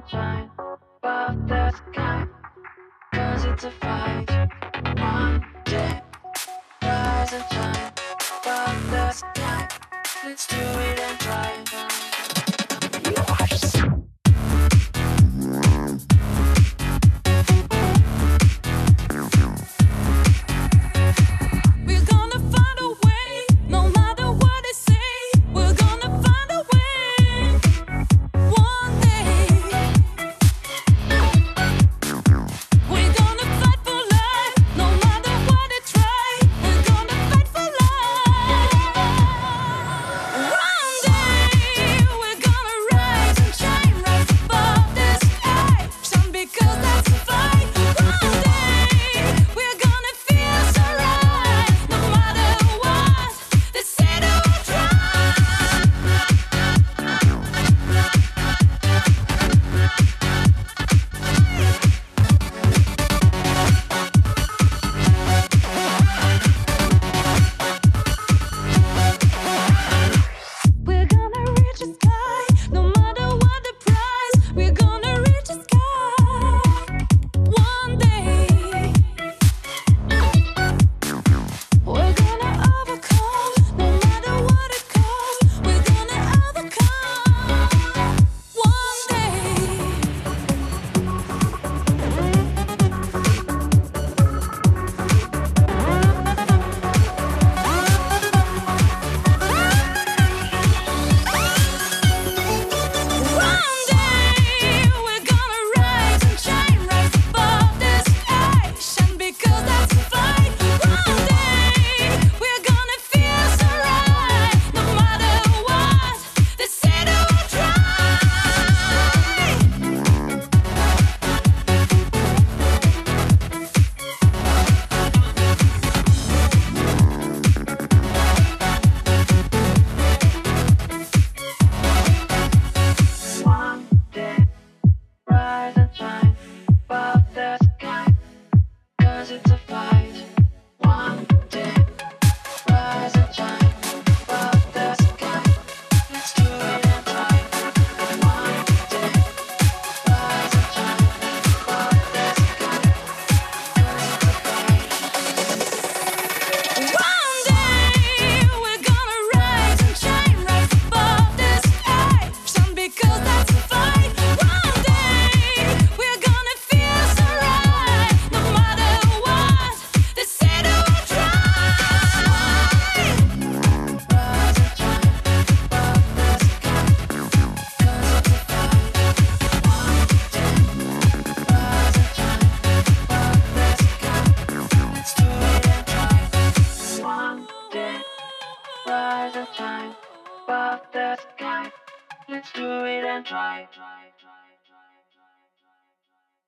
sunshine above the sky. Cause it's a fight. One day. Rise and shine above the sky. Let's do it and the sky, cause it's a above the sky. Let's do it and try.